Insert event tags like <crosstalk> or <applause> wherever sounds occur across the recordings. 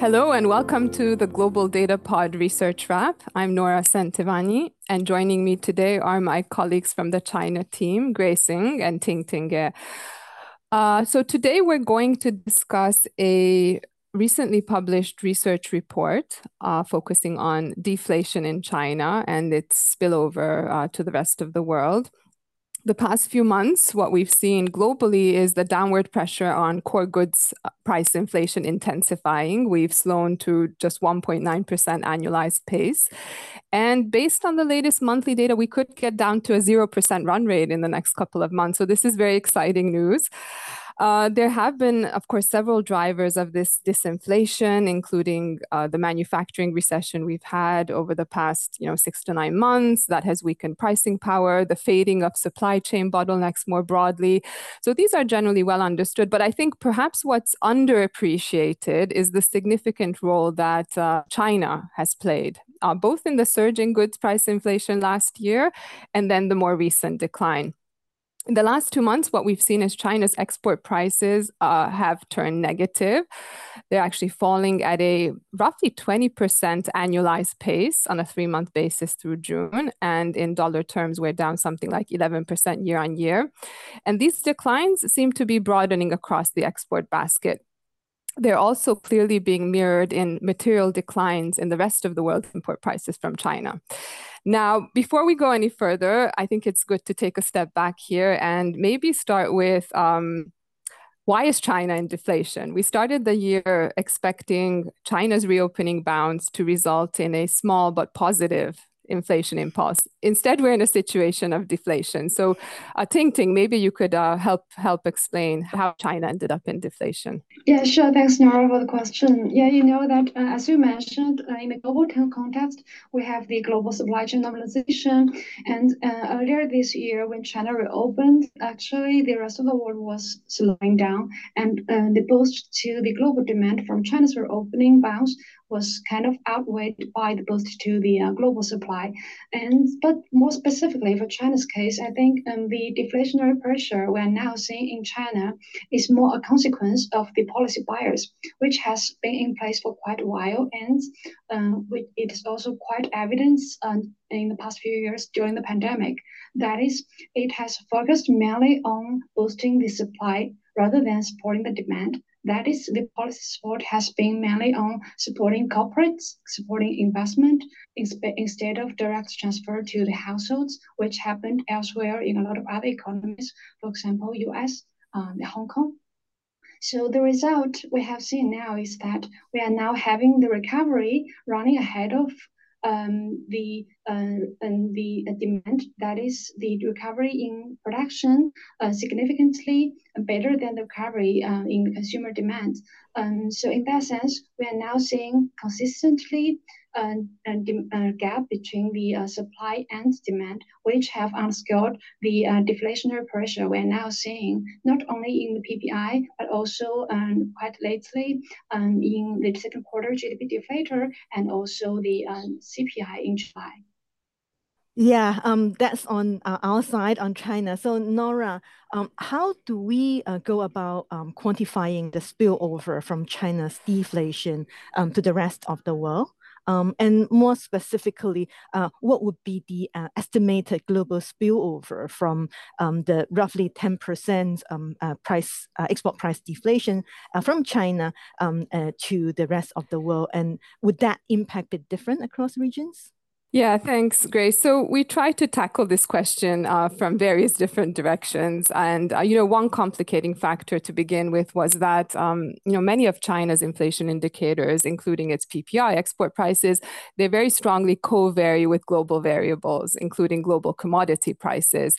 Hello and welcome to the Global Data Pod Research Wrap. I'm Nora Szentivanyi, and joining me today are my colleagues from the China team, Grace Ng and Ting Ting. Uh, so today we're going to discuss a recently published research report uh, focusing on deflation in China and its spillover uh, to the rest of the world the past few months, what we've seen globally is the downward pressure on core goods uh, price inflation intensifying. We've slowed to just 1.9% annualized pace. And based on the latest monthly data, we could get down to a 0% run rate in the next couple of months. So this is very exciting news. Uh, there have been, of course, several drivers of this disinflation, including uh, the manufacturing recession we've had over the past, you know, six to nine months that has weakened pricing power, the fading of supply chain bottlenecks more broadly. So these are generally well understood. But I think perhaps what's underappreciated is the significant role that uh, China has played, uh, both in the surge in goods price inflation last year and then the more recent decline. In the last two months, what we've seen is China's export prices uh, have turned negative. They're actually falling at a roughly 20% annualized pace on a three month basis through June. And in dollar terms, we're down something like 11% year on year. And these declines seem to be broadening across the export basket they're also clearly being mirrored in material declines in the rest of the world import prices from China. Now, before we go any further, I think it's good to take a step back here and maybe start with um, why is China in deflation? We started the year expecting China's reopening bounds to result in a small but positive inflation impulse. Instead, we're in a situation of deflation. So, uh, Ting Ting, maybe you could uh, help help explain how China ended up in deflation. Yeah, sure. Thanks, Nora, for the question. Yeah, you know that uh, as you mentioned, uh, in the global context, we have the global supply chain normalization, and uh, earlier this year, when China reopened, actually the rest of the world was slowing down, and uh, the boost to the global demand from China's reopening bounce was kind of outweighed by the boost to the uh, global supply. And but more specifically for China's case, I think um, the deflationary pressure we're now seeing in China is more a consequence of the policy bias, which has been in place for quite a while, and uh, it is also quite evident um, in the past few years during the pandemic. That is, it has focused mainly on boosting the supply rather than supporting the demand. That is, the policy support has been mainly on supporting corporates, supporting investment, instead of direct transfer to the households, which happened elsewhere in a lot of other economies, for example, US, um, Hong Kong. So the result we have seen now is that we are now having the recovery running ahead of um, the and the demand, that is the recovery in production, uh, significantly better than the recovery uh, in consumer demand. Um, so in that sense, we are now seeing consistently uh, a, gap between the uh, supply and demand, which have unsecured the uh, deflationary pressure we're now seeing, not only in the PPI, but also um, quite lately um, in the second quarter GDP deflator and also the CPI in July. Yeah, um, that's on uh, our side on China. So Nora, um, how do we uh, go about um, quantifying the spillover from China's deflation um, to the rest of the world? Um, and more specifically, uh, what would be the uh, estimated global spillover from um, the roughly 10% um, uh, price uh, export price deflation from China to the rest of the world? And would that impact be different across regions? Yeah, thanks, Grace. So we tried to tackle this question uh, from various different directions, and uh, you know, one complicating factor to begin with was that um, you know many of China's inflation indicators, including its PPI export prices, they very strongly co-vary with global variables, including global commodity prices.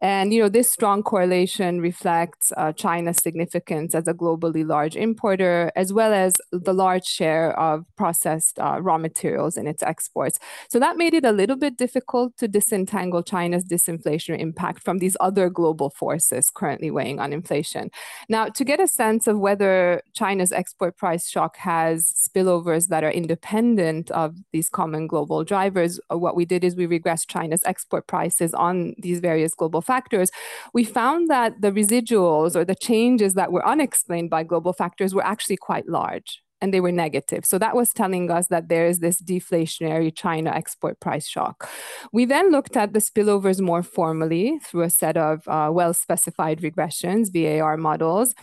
And you know, this strong correlation reflects uh, China's significance as a globally large importer, as well as the large share of processed uh, raw materials in its exports. So that made it a little bit difficult to disentangle China's disinflationary impact from these other global forces currently weighing on inflation. Now, to get a sense of whether China's export price shock has spillovers that are independent of these common global drivers, uh, what we did is we regressed China's export prices on these various global factors, we found that the residuals or the changes that were unexplained by global factors were actually quite large. And they were negative. So that was telling us that there is this deflationary China export price shock. We then looked at the spillovers more formally through a set of uh, well specified regressions, VAR models.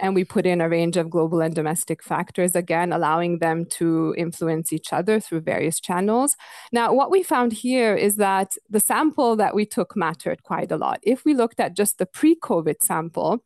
And we put in a range of global and domestic factors, again, allowing them to influence each other through various channels. Now, what we found here is that the sample that we took mattered quite a lot. If we looked at just the pre COVID sample,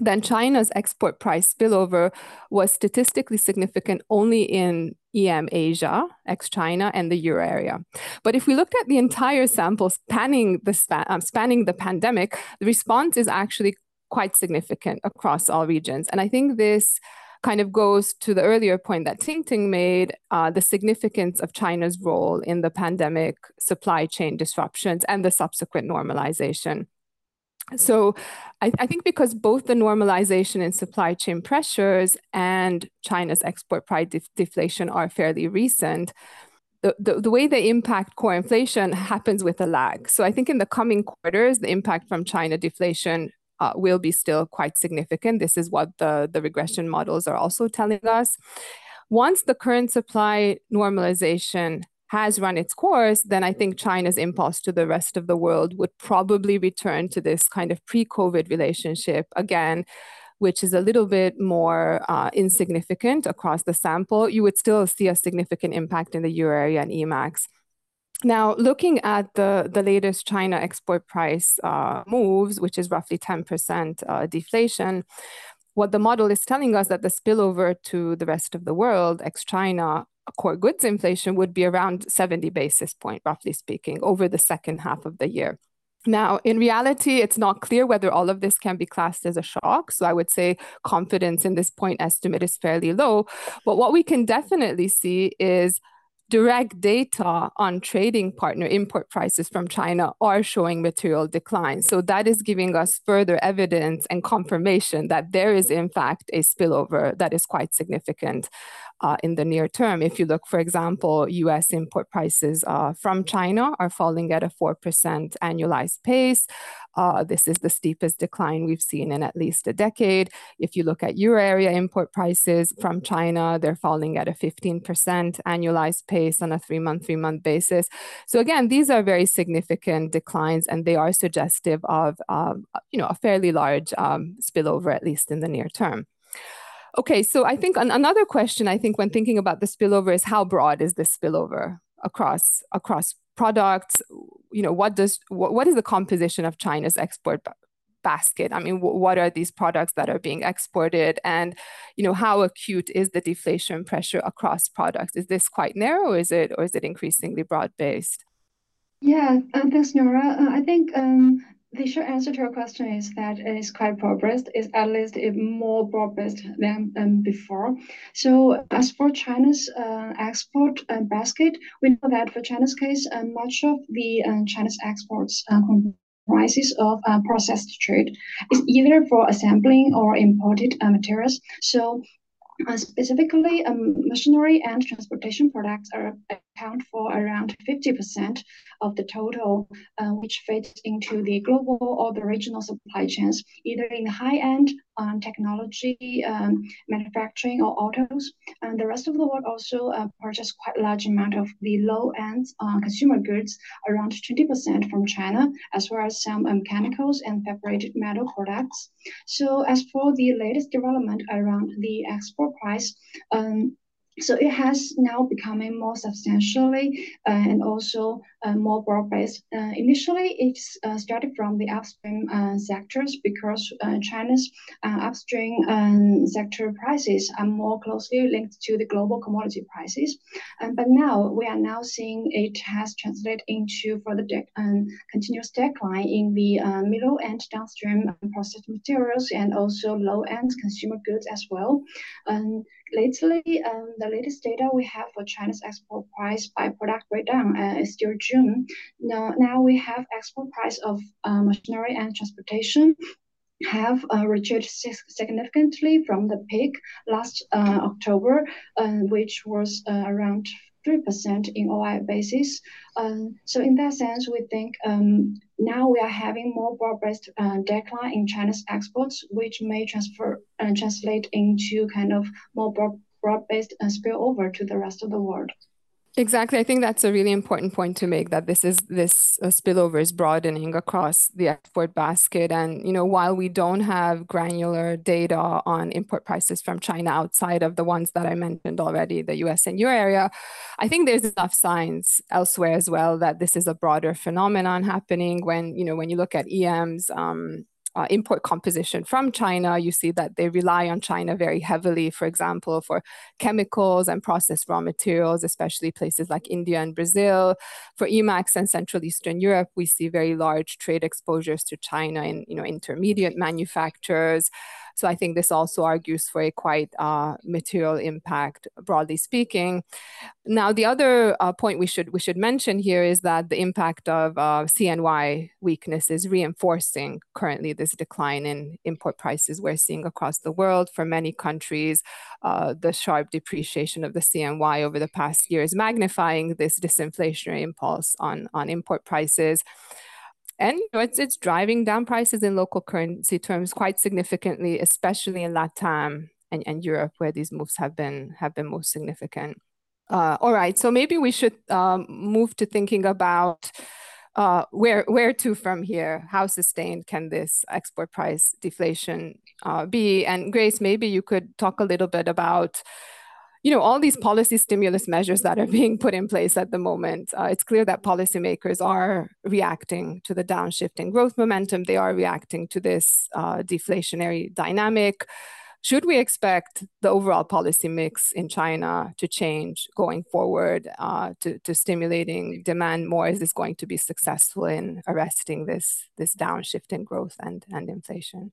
then China's export price spillover was statistically significant only in EM Asia, ex China, and the euro area. But if we looked at the entire sample spanning the, span, um, spanning the pandemic, the response is actually quite significant across all regions. And I think this kind of goes to the earlier point that Ting Ting made uh, the significance of China's role in the pandemic supply chain disruptions and the subsequent normalization. So I, I, think because both the normalization in supply chain pressures and China's export price def deflation are fairly recent, the, the, the, way they impact core inflation happens with a lag. So I think in the coming quarters, the impact from China deflation uh, will be still quite significant. This is what the, the regression models are also telling us. Once the current supply normalization has run its course, then I think China's impulse to the rest of the world would probably return to this kind of pre COVID relationship again, which is a little bit more uh, insignificant across the sample. You would still see a significant impact in the euro area and EMAX. Now, looking at the, the latest China export price uh, moves, which is roughly 10% uh, deflation, what the model is telling us that the spillover to the rest of the world, ex China, core goods inflation would be around 70 basis point, roughly speaking, over the second half of the year. Now, in reality, it's not clear whether all of this can be classed as a shock. So I would say confidence in this point estimate is fairly low. But what we can definitely see is direct data on trading partner import prices from China are showing material decline. So that is giving us further evidence and confirmation that there is, in fact, a spillover that is quite significant uh, in the near term. If you look, for example, US import prices uh, from China are falling at a 4% annualized pace. Uh, this is the steepest decline we've seen in at least a decade. If you look at euro area import prices from China, they're falling at a 15% annualized pace on a three month, three month basis. So again, these are very significant declines and they are suggestive of um, you know, a fairly large um, spillover, at least in the near term. Okay, so I think an, another question I think when thinking about the spillover is how broad is this spillover across across products? You know, what does what, is the composition of China's export basket? I mean, what are these products that are being exported, and you know, how acute is the deflation pressure across products? Is this quite narrow, is it, or is it increasingly broad based? Yeah, uh, thanks, Nora. Uh, I think um, the short answer to your question is that it is quite broad-based. It's at least more broad-based than um, before. So as for China's uh, export uh, basket, we know that for China's case, uh, much of the uh, China's exports uh, comprises of uh, processed trade. It's either for assembling or imported materials. So uh, specifically, um, machinery and transportation products are account for around 50% of the total, uh, which fits into the global or the regional supply chains, either in high-end um, technology, um, manufacturing, or autos. And the rest of the world also uh, purchase quite large amount of the low-end uh, consumer goods, around 20% from China, as well as some um, chemicals and fabricated metal products. So as for the latest development around the export price, um, so it has now becoming more substantially uh, and also uh, more broad-based. Uh, initially, it uh, started from the upstream uh, sectors because uh, China's upstream um, sector prices are more closely linked to the global commodity prices. Um, but now we are now seeing it has translated into further de- um, continuous decline in the middle and downstream processed materials and also low-end consumer goods as well. Um, lately, um, the latest data we have for China's export price by product breakdown uh, is still June. Now, now we have export price of uh, machinery and transportation have uh, reduced significantly from the peak last uh, October, uh, which was uh, around 3% in OI basis. Um, so in that sense, we think um, now we are having more broad-based uh, decline in China's exports, which may transfer and uh, translate into kind of more broad broad-based spillover to the rest of the world. Exactly. I think that's a really important point to make that this is this uh, spillover is broadening across the export basket. And, you know, while we don't have granular data on import prices from China outside of the ones that I mentioned already, the US and euro area, I think there's enough signs elsewhere as well that this is a broader phenomenon happening when, you know, when you look at EM's um, uh, import composition from China, you see that they rely on China very heavily, for example, for chemicals and processed raw materials, especially places like India and Brazil. For Emax and Central Eastern Europe, we see very large trade exposures to China in you know, intermediate manufacturers. So I think this also argues for a quite uh, material impact, broadly speaking. Now, the other uh, point we should we should mention here is that the impact of uh, CNY weakness is reinforcing currently this decline in import prices we're seeing across the world for many countries. Uh, the sharp depreciation of the CNY over the past year is magnifying this disinflationary impulse on, on import prices and you know, it's it's driving down prices in local currency terms quite significantly, especially in LATAM and, and Europe, where these moves have been have been most significant. Uh, all right, so maybe we should um, move to thinking about uh, where where to from here. How sustained can this export price deflation uh, be? And Grace, maybe you could talk a little bit about you know, all these policy stimulus measures that are <laughs> being put in place at the moment, uh, it's clear that policymakers are reacting to the downshifting growth momentum. They are reacting to this uh, deflationary dynamic. Should we expect the overall policy mix in China to change going forward uh, to, to stimulating demand more? Is this going to be successful in arresting this, this downshift in growth and, and inflation?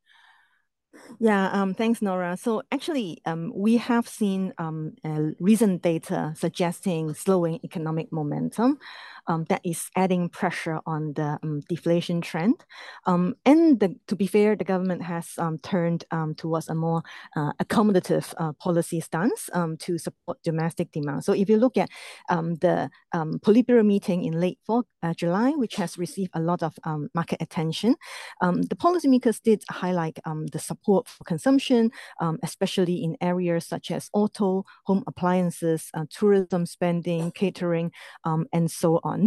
Yeah, um, thanks, Nora. So actually, um, we have seen um, uh, recent data suggesting slowing economic momentum um, that is adding pressure on the um, deflation trend. Um, and the, to be fair, the government has um, turned um, towards a more uh, accommodative uh, policy stance to support domestic demand. So if you look at the Politburo meeting in late uh, July, which has received a lot of market attention, the policymakers did highlight the support for consumption, especially in areas such as auto, home appliances, uh, tourism spending, catering, and so on.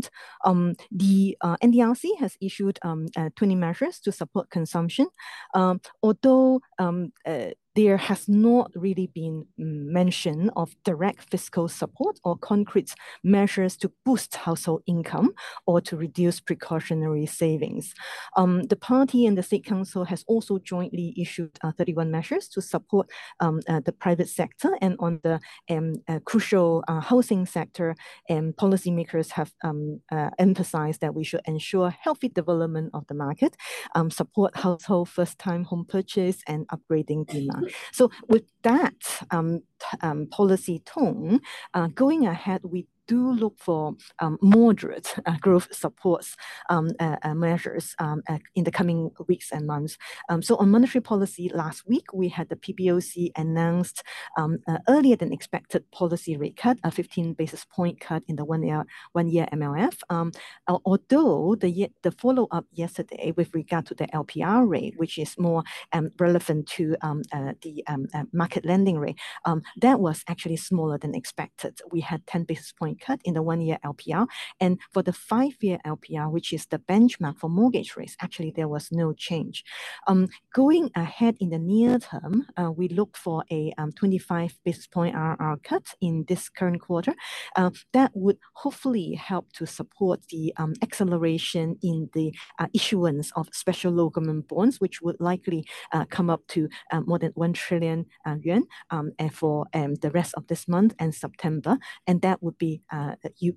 Um, the uh, NDRC has issued um, uh, 20 measures to support consumption. Um, although um, uh, there has not really been mention of direct fiscal support or concrete measures to boost household income or to reduce precautionary savings. Um, the party and the State Council has also jointly issued uh, 31 measures to support um, uh, the private sector and on the um, uh, crucial uh, housing sector, and policymakers have um, uh, emphasized that we should ensure healthy development of the market, um, support household first-time home purchase and upgrading demand. So with that um, um, policy tone, uh, going ahead, we do look for um, moderate uh, growth supports um, uh, uh, measures um, in the coming weeks and months. So on monetary policy, last week we had the PBOC announced earlier than expected policy rate cut, a 15 basis point cut in the one year one year MLF. Although the the follow up yesterday with regard to the LPR rate, which is more relevant to the market lending rate, that was actually smaller than expected. We had 10 basis point cut in the one-year LPR. And for the five-year LPR, which is the benchmark for mortgage rates, actually there was no change. Um, going ahead in the near term, uh, we look for a um, 25 basis point RRR cut in this current quarter. Uh, that would hopefully help to support the um, acceleration in the uh, issuance of special local government bonds, which would likely uh, come up to uh, more than 1 trillion uh, yuan um, for um, the rest of this month and September. And that would be uh,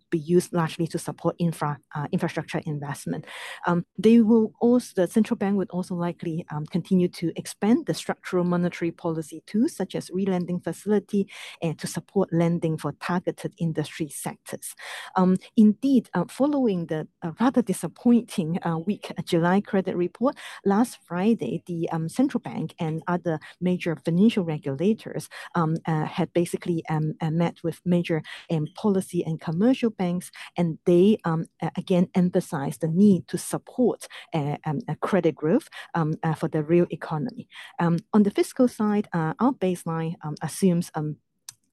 be used largely to support infra uh, infrastructure investment. Um, they will also the central bank would also likely um, continue to expand the structural monetary policy tools such as relending facility and to support lending for targeted industry sectors. Um, indeed, uh, following the uh, rather disappointing uh, weak July credit report last Friday, the um, central bank and other major financial regulators um, uh, had basically um, met with major um, policy and commercial banks, and they um, again emphasize the need to support uh, um, credit growth um, uh, for the real economy. Um, on the fiscal side, uh, our baseline um, assumes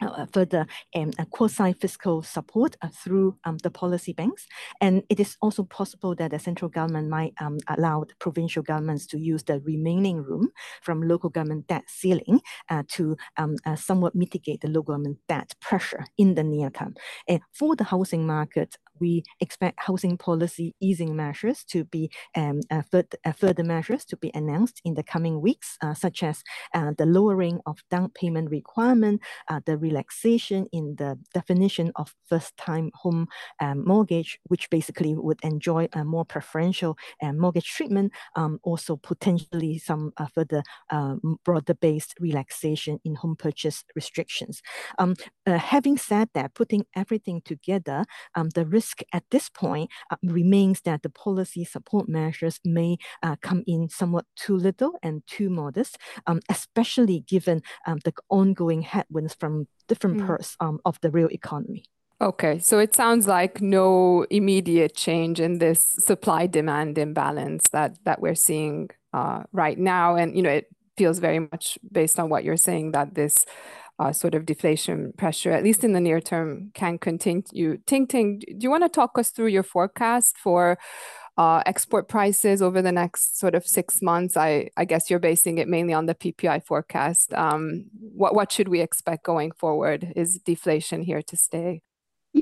uh, further um, quasi-fiscal support uh, through um, the policy banks. And it is also possible that the central government might um, allow the provincial governments to use the remaining room from local government debt ceiling uh, to um, uh, somewhat mitigate the local government debt pressure in the near term. For the housing market, we expect housing policy easing measures to be um, uh, further, uh, further measures to be announced in the coming weeks, uh, such as uh, the lowering of down payment requirement, uh, the relaxation in the definition of first-time home um, mortgage, which basically would enjoy a more preferential uh, mortgage treatment, um, also potentially some further broader-based relaxation in home purchase restrictions. Um, having said that, putting everything together, um, the risk risk at this point uh, remains that the policy support measures may uh, come in somewhat too little and too modest, um, especially given um, the ongoing headwinds from different mm. parts um, of the real economy. Okay, so it sounds like no immediate change in this supply demand imbalance that that we're seeing uh, right now, and you know it feels very much based on what you're saying that this uh, sort of deflation pressure, at least in the near term, can continue. Ting Ting, do you want to talk us through your forecast for uh, export prices over the next sort of six months? I, I guess you're basing it mainly on the PPI forecast. Um, what, what should we expect going forward? Is deflation here to stay?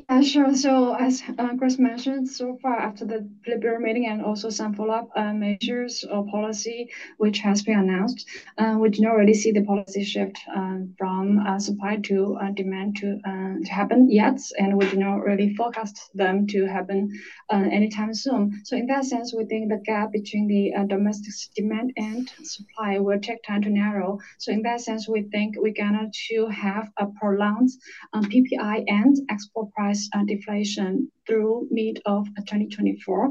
Yeah, sure. So as uh, Grace mentioned, so far after the Politburo meeting and also some follow-up uh, measures or policy which has been announced, uh, we do not really see the policy shift um, from uh, supply to uh, demand to uh, to happen yet, and we do not really forecast them to happen anytime soon. So in that sense, we think the gap between the domestic demand and supply will take time to narrow. So in that sense, we think we're gonna to have a prolonged um, PPI and export price uh, deflation through mid of 2024.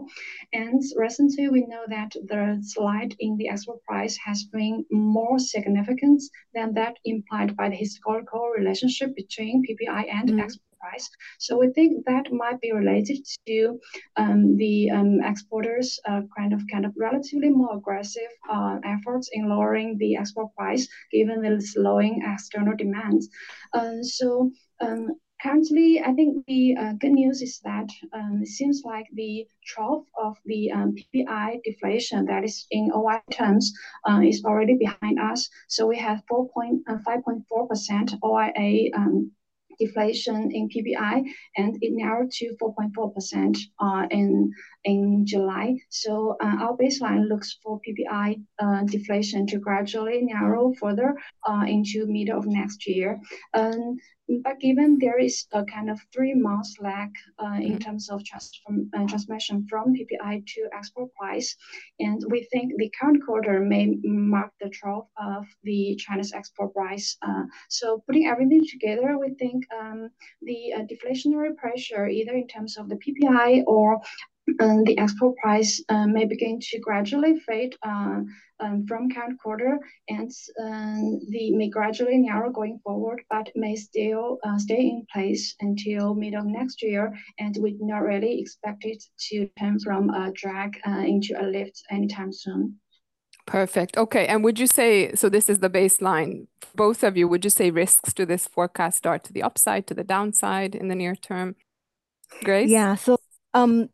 And recently, we know that the slide in the export price has been more significant than that implied by the historical relationship between PPI and mm -hmm. export price. So we think that might be related to um, the um, exporters' uh, kind of kind of relatively more aggressive uh, efforts in lowering the export price given the slowing external demand. Uh, so um, currently, I think the uh, good news is that um, it seems like the trough of the um, PPI deflation, that is in OI terms, uh, is already behind us. So we have 4.5.4% uh, OIA um, deflation in PPI, and it narrowed to 4.4% uh, in in July. So uh, our baseline looks for PPI uh, deflation to gradually narrow further uh, into middle of next year. Um, but given there is a kind of three months lag uh, in mm. terms of transform, uh, transmission from PPI to export price, and we think the current quarter may mark the trough of the China's export price. Uh, so putting everything together, we think um, the uh, deflationary pressure, either in terms of the PPI or um, the export price uh, may begin to gradually fade uh, um, from current quarter, and um, the may gradually narrow going forward, but may still uh, stay in place until middle of next year. And we do not really expect it to turn from a drag uh, into a lift anytime soon. Perfect. Okay. And would you say, so this is the baseline, both of you, would you say risks to this forecast are to the upside, to the downside in the near term? Grace? Yeah. So um,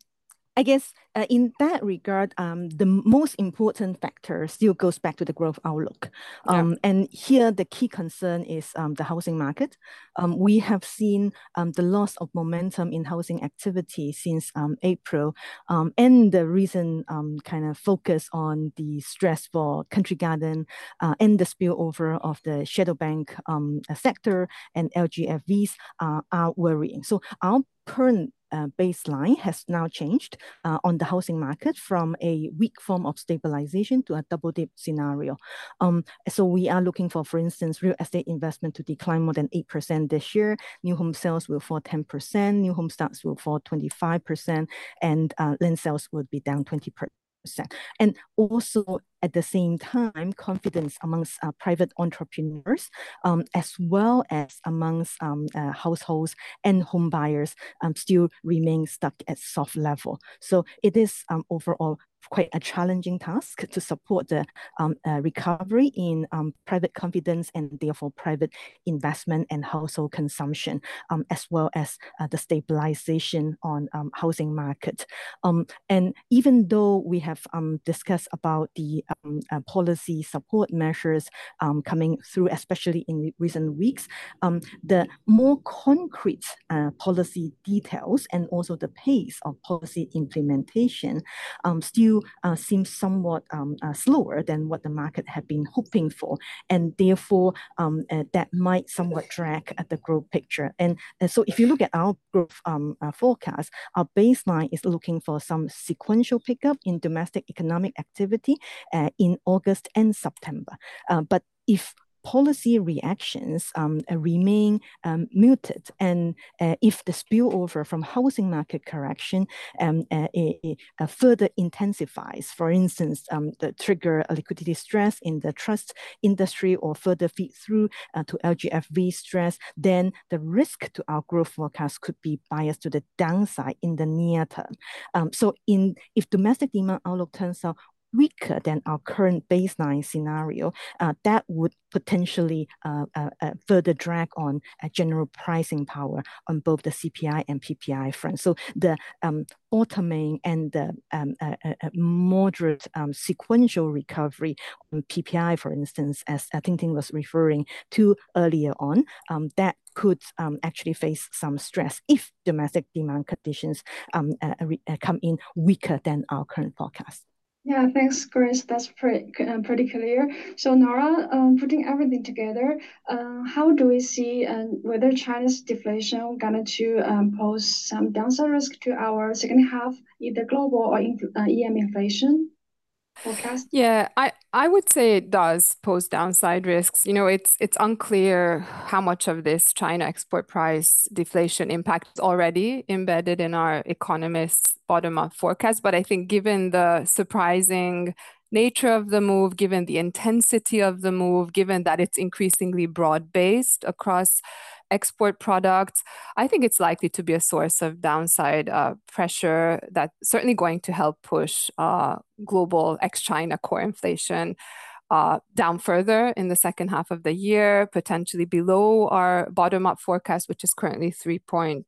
I guess uh, in that regard, um, the most important factor still goes back to the growth outlook. Um, yeah. And here, the key concern is um, the housing market. Um, we have seen um, the loss of momentum in housing activity since um, April, and the recent kind of focus on the stress for Country Garden uh, and the spillover of the shadow bank sector and LGFVs uh, are worrying. So our current uh, baseline has now changed uh, on the housing market from a weak form of stabilization to a double dip scenario. Um, so we are looking for, for instance, real estate investment to decline more than 8% this year. New home sales will fall 10%, new home starts will fall 25%, and uh, land sales will be down 20%. And also at the same time, confidence amongst uh, private entrepreneurs, um, as well as amongst um, uh, households and home buyers, um, still remain stuck at soft level. So it is um, overall quite a challenging task to support the um, uh, recovery in um, private confidence and therefore private investment and household consumption, um, as well as uh, the stabilization on um, housing market. Um, and even though we have um, discussed about the uh, policy support measures coming through, especially in recent weeks, the more concrete uh, policy details and also the pace of policy implementation um, still uh, seems somewhat um, uh, slower than what the market had been hoping for. And therefore, um, uh, that might somewhat drag at the growth picture. And, and so if you look at our growth um, uh, forecast, our baseline is looking for some sequential pickup in domestic economic activity uh, in August and September. but if policy reactions um, uh, remain um, muted. And uh, if the spillover from housing market correction um, uh, uh, further intensifies, for instance, um, the trigger liquidity stress in the trust industry or further feed through uh, to LGFV stress, then the risk to our growth forecast could be biased to the downside in the near term. Um, so in if domestic demand outlook turns out weaker than our current baseline scenario, uh, that would potentially uh, uh, uh further drag on general pricing power on both the CPI and PPI front. So the um, bottoming and the um, moderate um, sequential recovery on PPI, for instance, as Ting Ting was referring to earlier on, um, that could um, actually face some stress if domestic demand conditions um, uh, uh, come in weaker than our current forecast. Yeah, thanks, Grace. That's pretty uh, pretty clear. So Nora, um, putting everything together, uh, how do we see uh, whether China's deflation going to um, pose some downside risk to our second half, either global or uh, EM inflation? forecast? Yeah, I, I would say it does pose downside risks. You know, it's it's unclear how much of this China export price deflation impact is already embedded in our economists' bottom-up forecast. But I think given the surprising nature of the move, given the intensity of the move, given that it's increasingly broad-based across export products, I think it's likely to be a source of downside uh, pressure that's certainly going to help push uh, global ex China core inflation uh, down further in the second half of the year, potentially below our bottom up forecast, which is currently 3.3.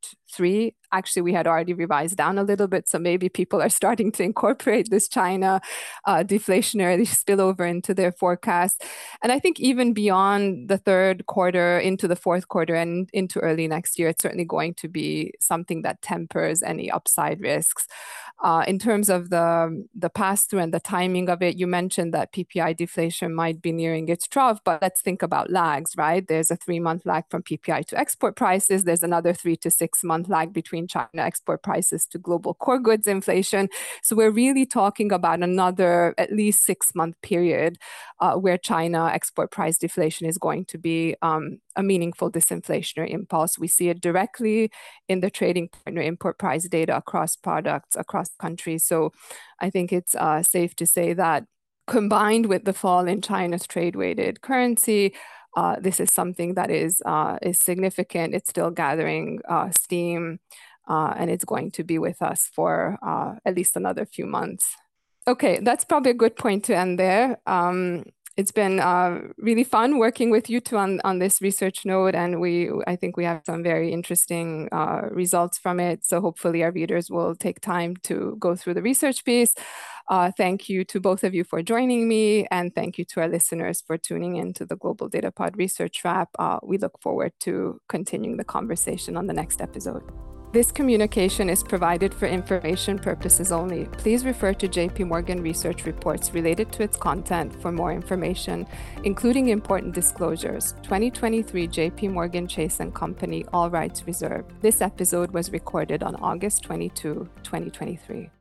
Actually, we had already revised down a little bit. So maybe people are <laughs> starting to incorporate this China uh, deflationary <laughs> spillover into their forecast. And I think even beyond the third quarter, into the fourth quarter, and into early next year, it's certainly going to be something that tempers any upside risks. Uh, in terms of the, the pass through and the timing of it, you mentioned that PPI deflation might be nearing its trough, but let's think about lags, right? There's a three month lag from PPI to export prices. There's another three to six month lag between China export prices to global core goods inflation. So we're really talking about another at least six month period uh, where China export price deflation is going to be um, a meaningful disinflationary impulse. We see it directly in the trading partner import price data across products, across countries. So I think it's uh, safe to say that combined with the fall in China's trade weighted currency, uh, this is something that is, uh, is significant. It's still gathering uh, steam. Uh, and it's going to be with us for uh, at least another few months. Okay, that's probably a good point to end there. Um, it's been uh, really fun working with you two on, on this research node, and we I think we have some very interesting uh, results from it. So hopefully our readers will take time to go through the research piece. Uh, thank you to both of you for joining me, and thank you to our listeners for tuning in to the Global Data Pod Research Wrap. Uh, we look forward to continuing the conversation on the next episode. This communication is provided for information purposes only. Please refer to JP Morgan research reports related to its content for more information, including important disclosures. 2023 JP Morgan Chase and Company, all rights reserved. This episode was recorded on August 22, 2023.